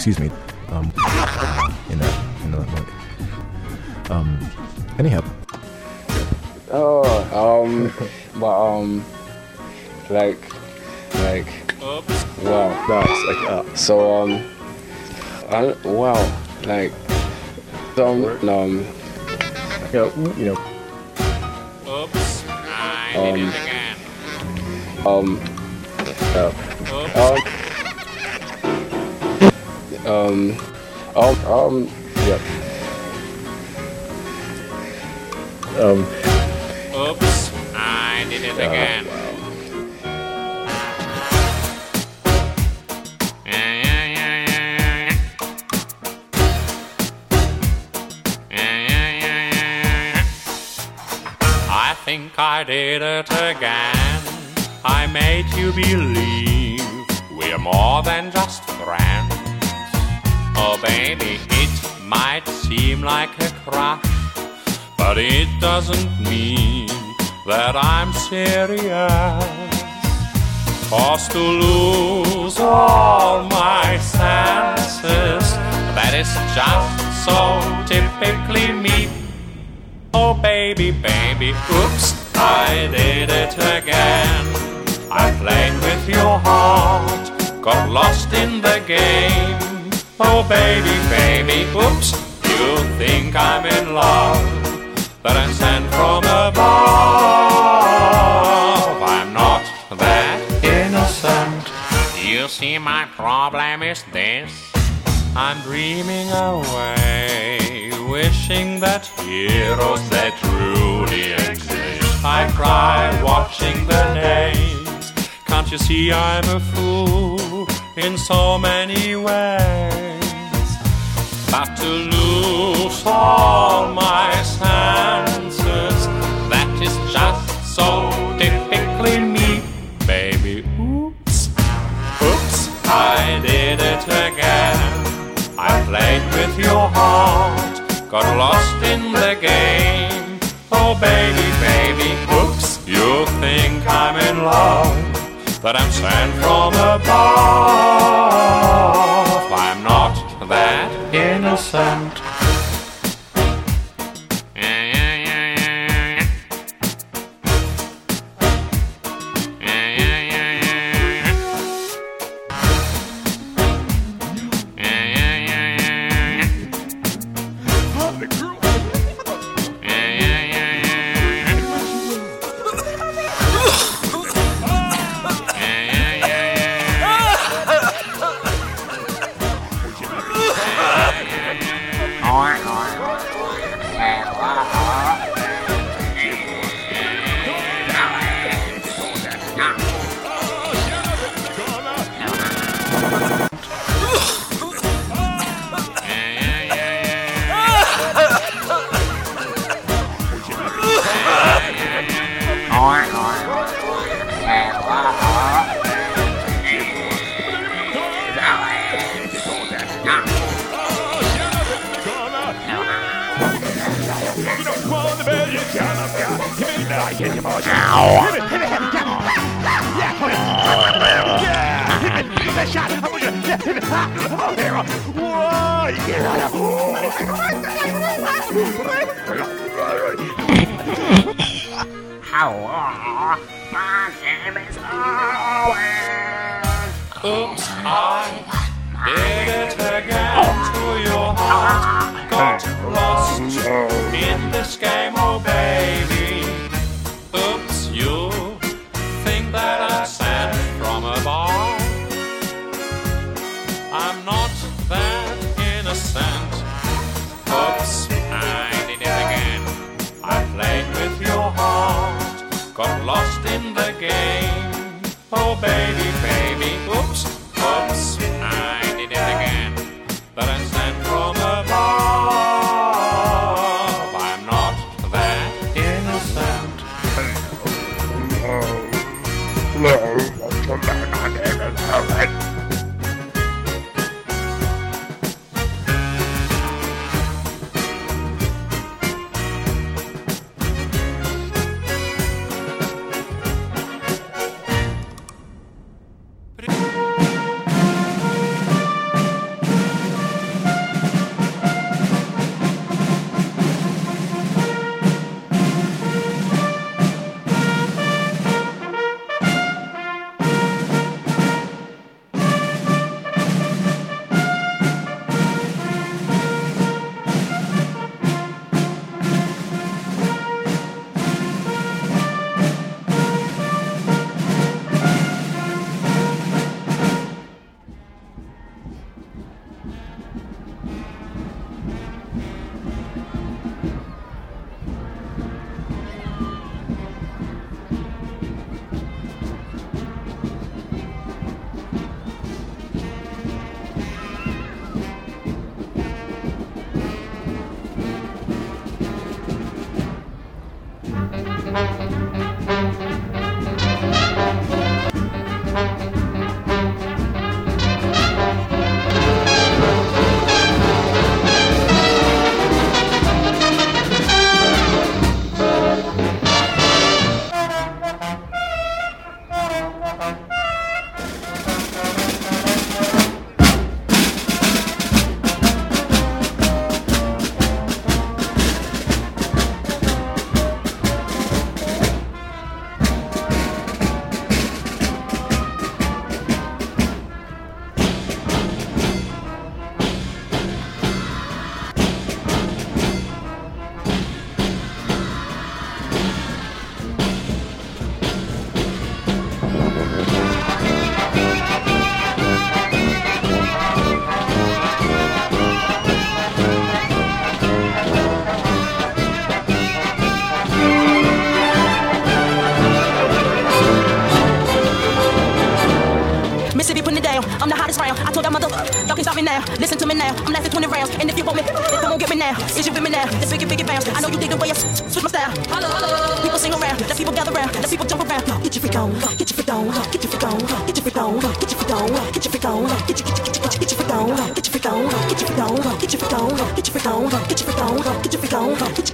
Um, excuse me. Um, in that, in that note. Um, anyhow. Oh, um, but um, like, like, wow, Nice. Like, uh, so um, I, wow, like, some um, you know, you know, Oops, I did it again. um, Oops, um, um, um, yeah. Um, oops, I did it again. Yeah, yeah. I think I did it again. I made you believe we're more than just friends. Oh, baby, it might seem like a crush, but it doesn't mean that I'm serious. Cause to lose all my senses, that is just so typically me. Oh, baby, baby, oops, I did it again. I played with your heart, got lost in the game. Oh, baby, baby, oops, you think I'm in love, But I'm sent from above. I'm not that innocent. You see, my problem is this. I'm dreaming away, wishing that heroes that truly exist. I cry watching the days. Can't you see I'm a fool in so many ways? But to lose all my senses, that is just so typically me, baby. Oops. Oops, I did it again. I played with your heart, got lost in the game. Oh, baby, baby, oops, you think love, but I'm sent from above. Baby, around. Listen to me now. I'm lasting 20 rounds. And if you want me, then come on, get me now. Is you with me now? Let's biggie, biggie bounce. I know you dig the way I switch my style. Hello, hello. People sing around. Let people gather around. Let people jump around. Get your freak on. Get your freak on. Get your freak on. Get your freak on. Get your freak on. Get your freak on. Get your get your get your freak on. Get your freak on. Get your freak on. Get your freak on. Get your freak on. Get your freak on. Get your freak on. Get your get your get your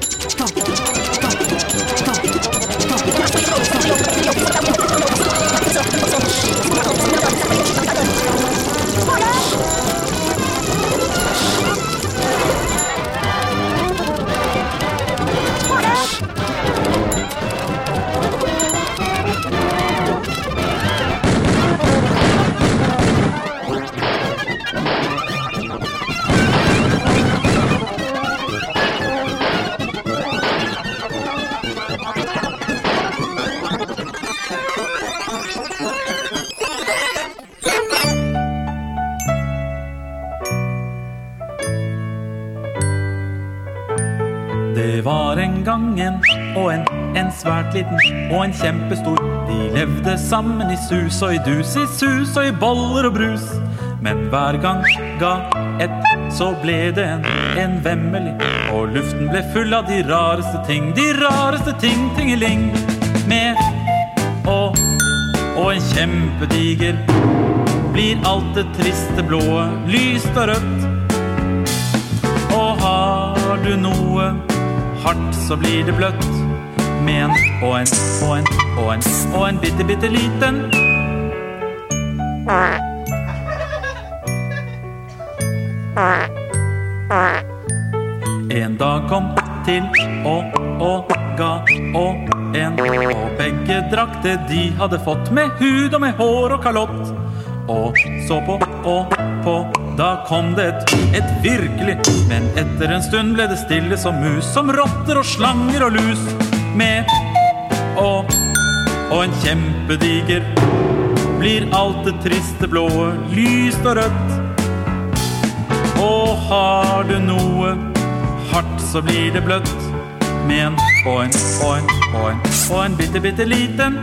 Det var en gang en og en, en svært liten og en kjempestor. De levde sammen i sus og i dus, i sus og i boller og brus. Men hver gang ga et, så ble det en, en vemmelig. Og luften ble full av de rareste ting, de rareste ting, tingeling. Med og, og en kjempediger blir alt det triste blået lyst og rødt. Og har du noe hardt, så blir det bløtt. Med en og en og en og en og en bitte, bitte liten. En dag kom til og og ga og en, og begge drakk det de hadde fått, med hud og med hår og kalott. Og så på og på, da kom det et, virkelig Men etter en stund ble det stille som mus, som rotter og slanger og lus. Med og og en kjempediger blir alt det triste blåe, lyst og rødt. Og har du noe hardt, så blir det bløtt. Med en og en og en og en og en bitte, bitte liten.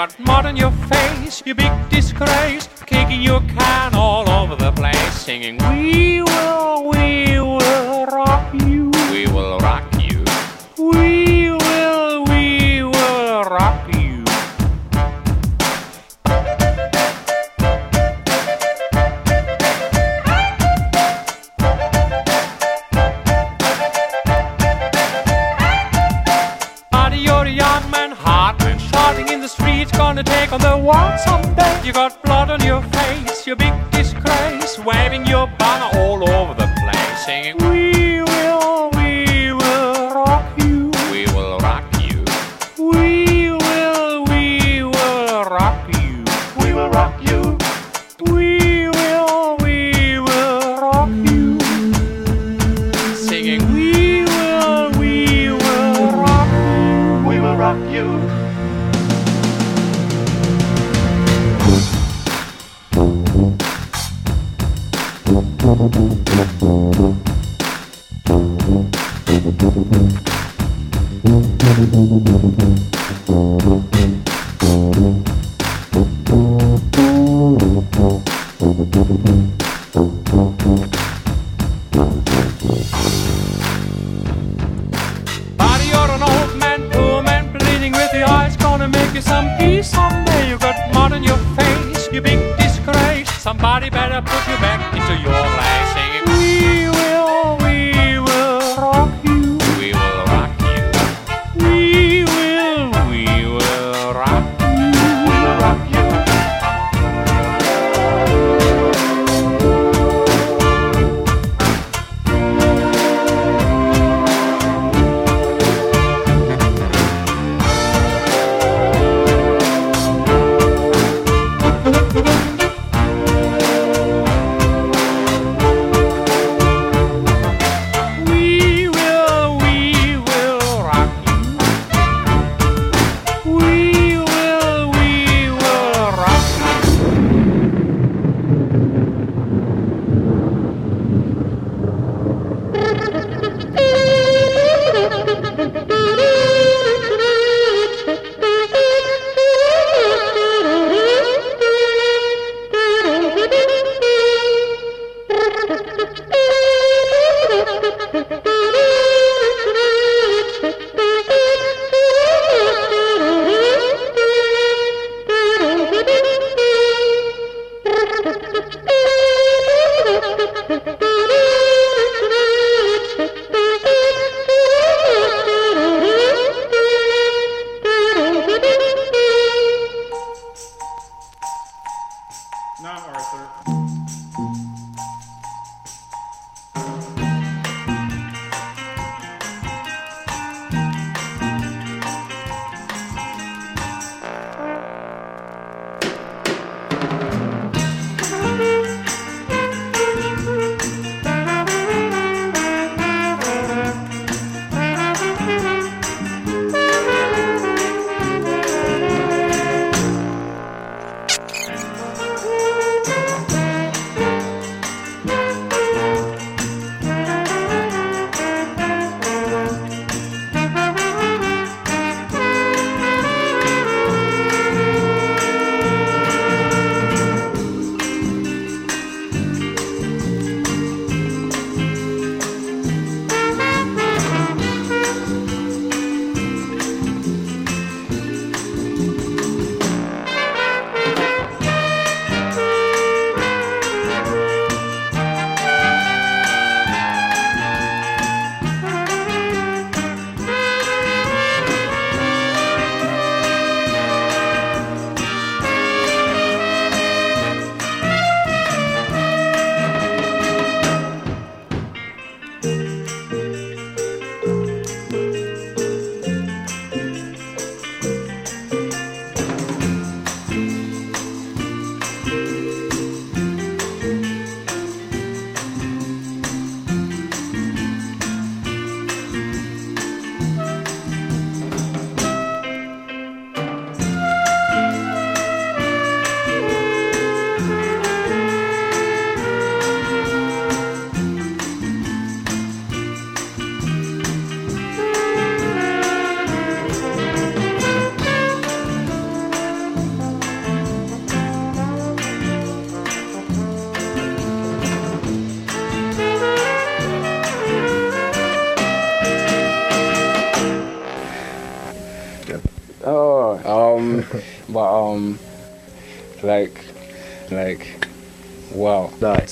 got mud on your face, someday. You got blood on your face, your big disgrace, waving your banner all over the place, singing, We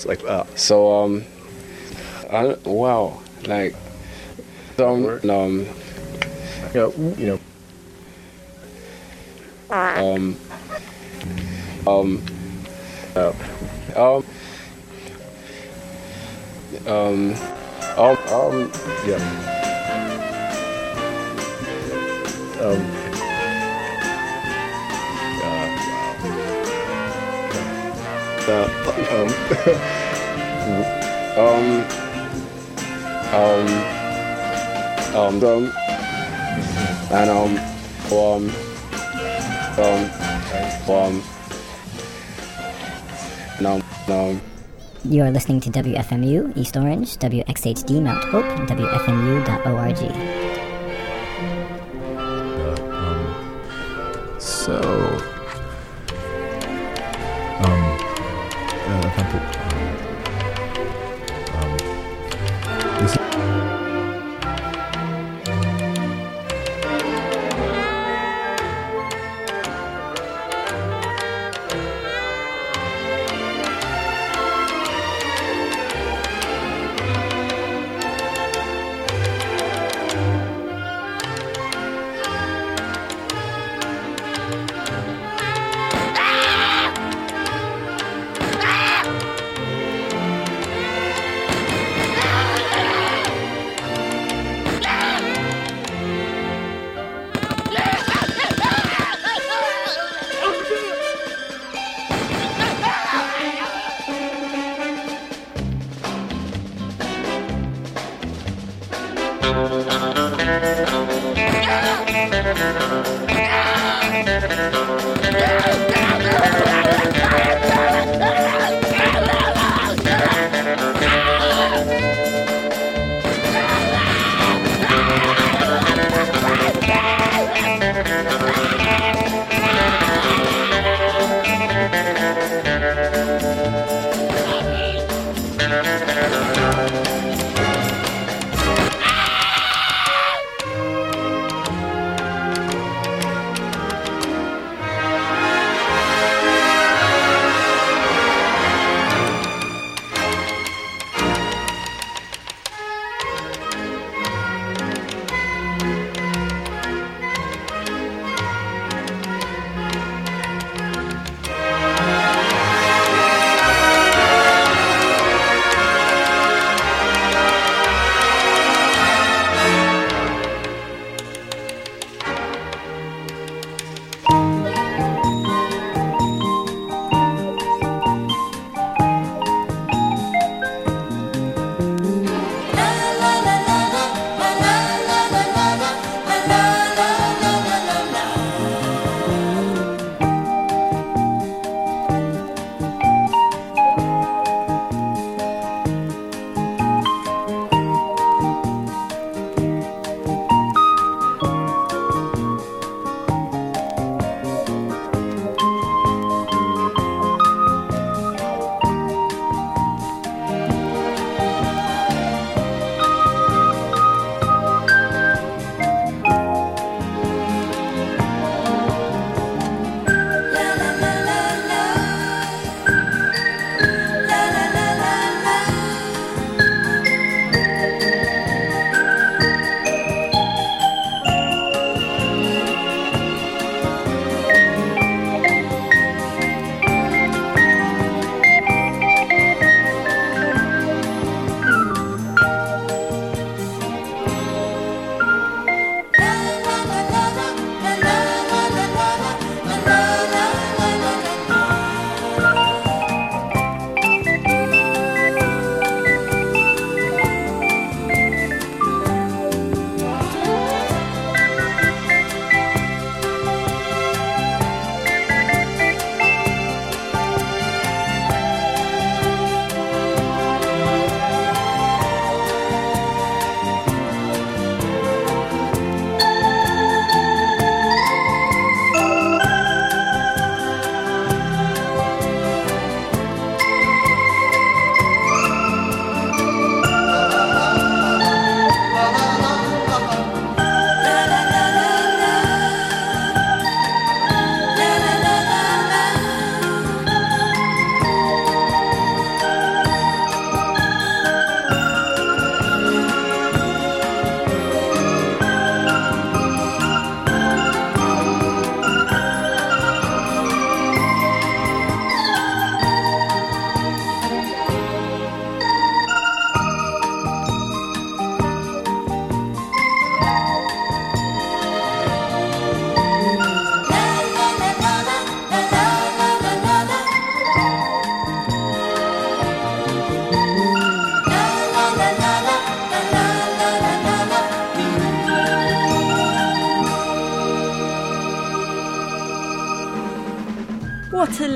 Like uh, So um, I, wow, like, some um, you know, you know. Um, um, uh, um, um, um, um, yeah. Um, uh, um, um, um, um, um, and um, um, um, um, no, no. You are listening to WFMU East Orange, WXHD Mount Hope, WFMU.org.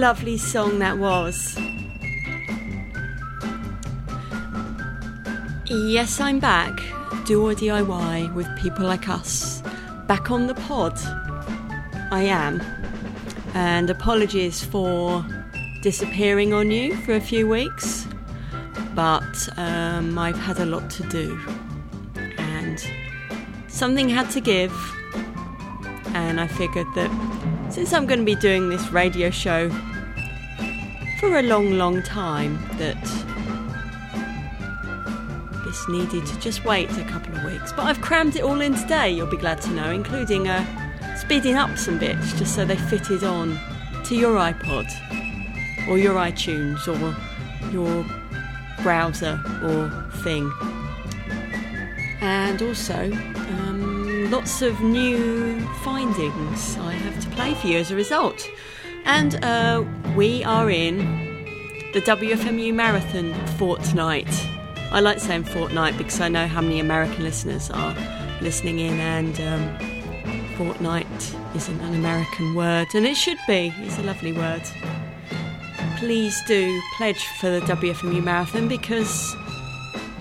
lovely song that was. Yes, I'm back. Do or DIY with people like us. Back on the pod. I am. And apologies for disappearing on you for a few weeks. But um, I've had a lot to do. And something had to give. And I figured that since I'm going to be doing this radio show for a long, long time, that this needed to just wait a couple of weeks. But I've crammed it all in today, you'll be glad to know, including uh, speeding up some bits just so they fitted on to your iPod or your iTunes or your browser or thing. And also, um, lots of new findings I have to play for you as a result. And uh, we are in the WFMU Marathon fortnight. I like saying fortnight because I know how many American listeners are listening in, and um, fortnight isn't an American word, and it should be. It's a lovely word. Please do pledge for the WFMU Marathon because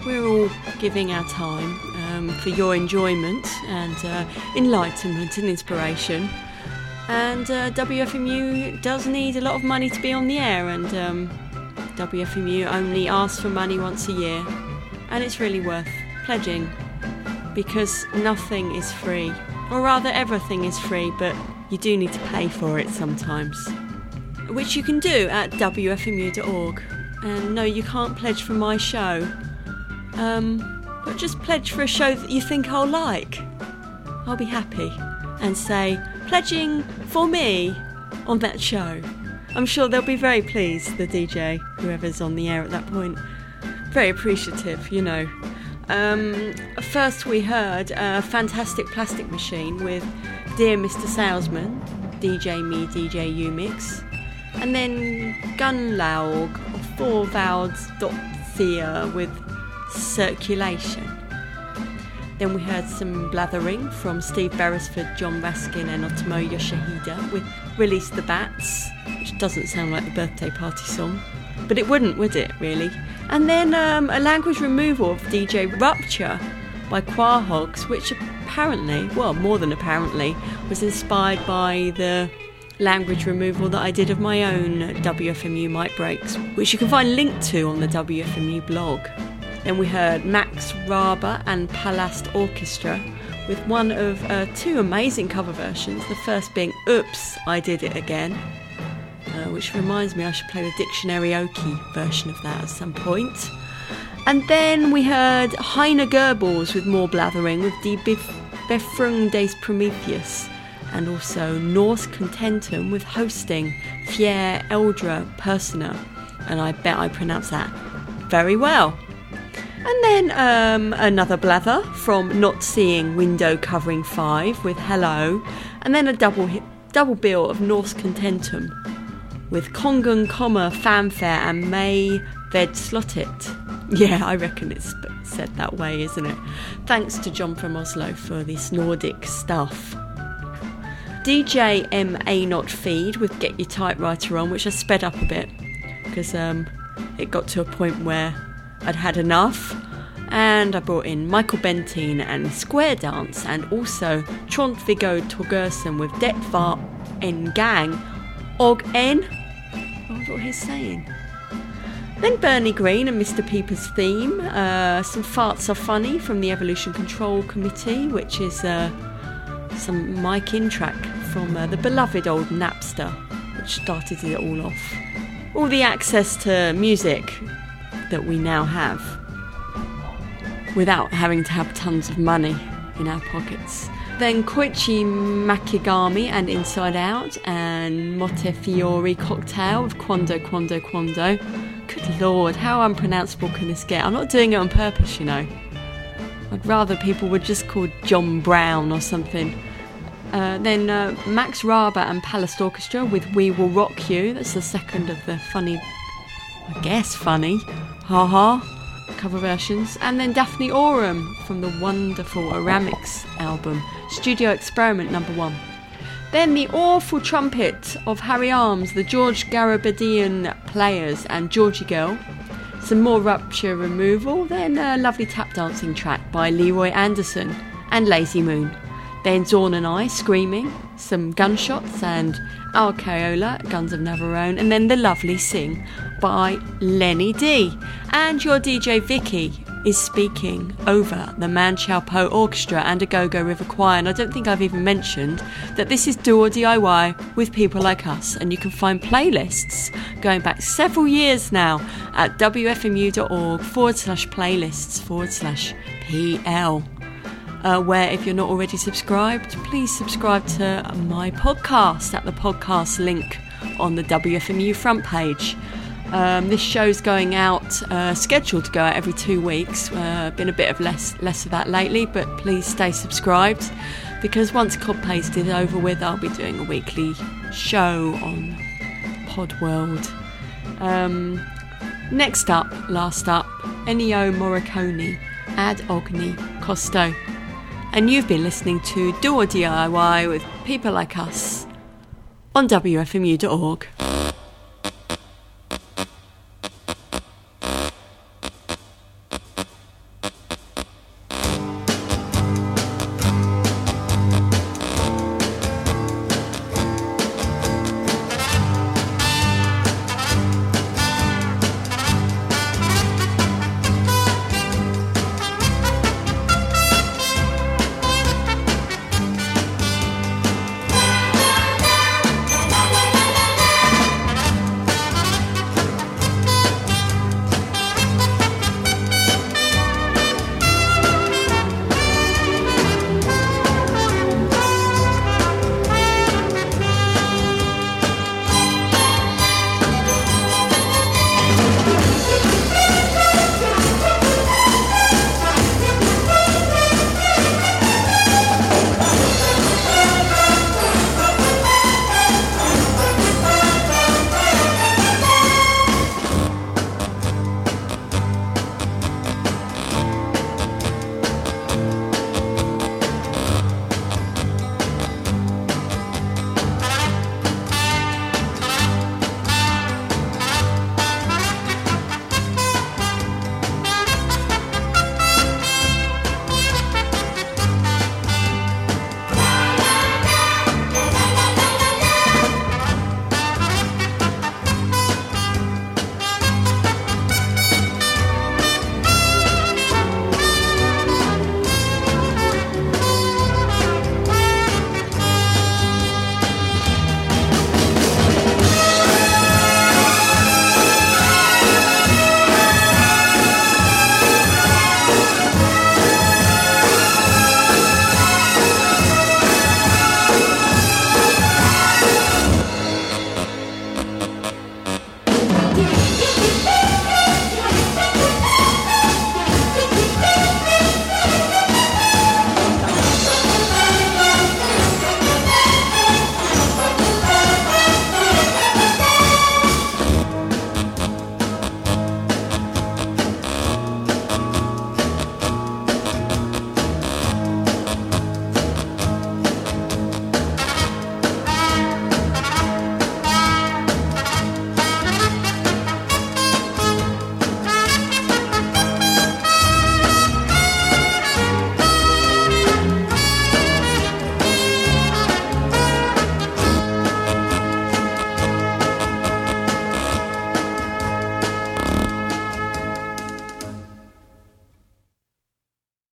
we're all giving our time um, for your enjoyment and uh, enlightenment and inspiration. And uh, WFMU does need a lot of money to be on the air, and um, WFMU only asks for money once a year, and it's really worth pledging because nothing is free, or rather, everything is free, but you do need to pay for it sometimes, which you can do at WFMU.org. And no, you can't pledge for my show, um, but just pledge for a show that you think I'll like. I'll be happy and say, pledging for me on that show. I'm sure they'll be very pleased, the DJ, whoever's on the air at that point. Very appreciative, you know. Um, first, we heard a fantastic plastic machine with Dear Mr. Salesman, DJ Me, DJ You mix. And then Gunnlaug, four vowels dot with circulation. Then we heard some blathering from Steve Beresford, Jon Raskin, and Otomo Yoshihide with Release the Bats, which doesn't sound like the birthday party song. But it wouldn't, would it, really? And then um, a language removal of DJ Rupture by Quahogs, which apparently, well, more than apparently, was inspired by the language removal that I did of my own WFMU mic breaks, which you can find linked to on the WFMU blog. Then we heard Max Raabe and Palast Orchestra with one of uh, two amazing cover versions. The first being Oops, I Did It Again, uh, which reminds me I should play the Dictionary Oki version of that at some point. And then we heard Heiner Goebbels with more blathering with Die Bef- Befrung des Prometheus and also Norsk Contentum with hosting Fier Eldra Persona. And I bet I pronounce that very well. And then um, another blather from Not Seeing Window Covering 5 with Hello. And then a double double bill of Norsk Contentum with Kongen Komma Fanfare and May Ved Slottit. Yeah, I reckon it's said that way, isn't it? Thanks to John from Oslo for this Nordic stuff. DJ M Aynot Feed with Get Your Typewriter On, which I sped up a bit because um, it got to a point where I'd had enough. And I brought in Michael Bentine and Square Dance, and also Trond-Viggo Torgersen with Det var en gang og en. I wonder what he's saying. Then Bernie Green and Mr. Peeper's theme. Uh, some farts are funny from the Evolution Control Committee, which is uh, some Mike in track from uh, the beloved old Napster, which started it all off. All the access to music that we now have without having to have tons of money in our pockets. Then Koichi Makigami and Inside Out and Montefiori Cocktail with Quando Quando Quando. Good lord, how unpronounceable can this get? I'm not doing it on purpose, you know. I'd rather people were just called John Brown or something. Uh, then uh, Max Raabe and Palast Orchestra with We Will Rock You. That's the second of the funny, I guess funny, haha, cover versions. And then Daphne Oram from the wonderful Oramics album, Studio Experiment number one. Then the awful trumpet of Harry Arms, the George Garabedian Players, and Georgy Girl. Some more rupture removal. Then a lovely tap dancing track by Leroy Anderson and Lazy Moon. Then Zorn and Eye screaming, some gunshots and Al Caiola, Guns of Navarone, and then the lovely Sing by Lenny Dee. And your DJ Vicki is speaking over the Man Chau Po Orchestra and a Go Go River Kwai. And I don't think I've even mentioned that this is Do or DIY with people like us. And you can find playlists going back several years now at wfmu.org forward slash playlists forward slash PL. Uh, where, if you're not already subscribed, please subscribe to my podcast at the podcast link on the WFMU front page. Um, this show's going out, uh, scheduled to go out every two weeks. Uh, been a bit of less less of that lately, but please stay subscribed because once Cod Paste is over with, I'll be doing a weekly show on Pod World. Um, next up, last up, Ennio Morricone, Ad Ogni Costo. And you've been listening to Do or DIY with people like us on WFMU.org.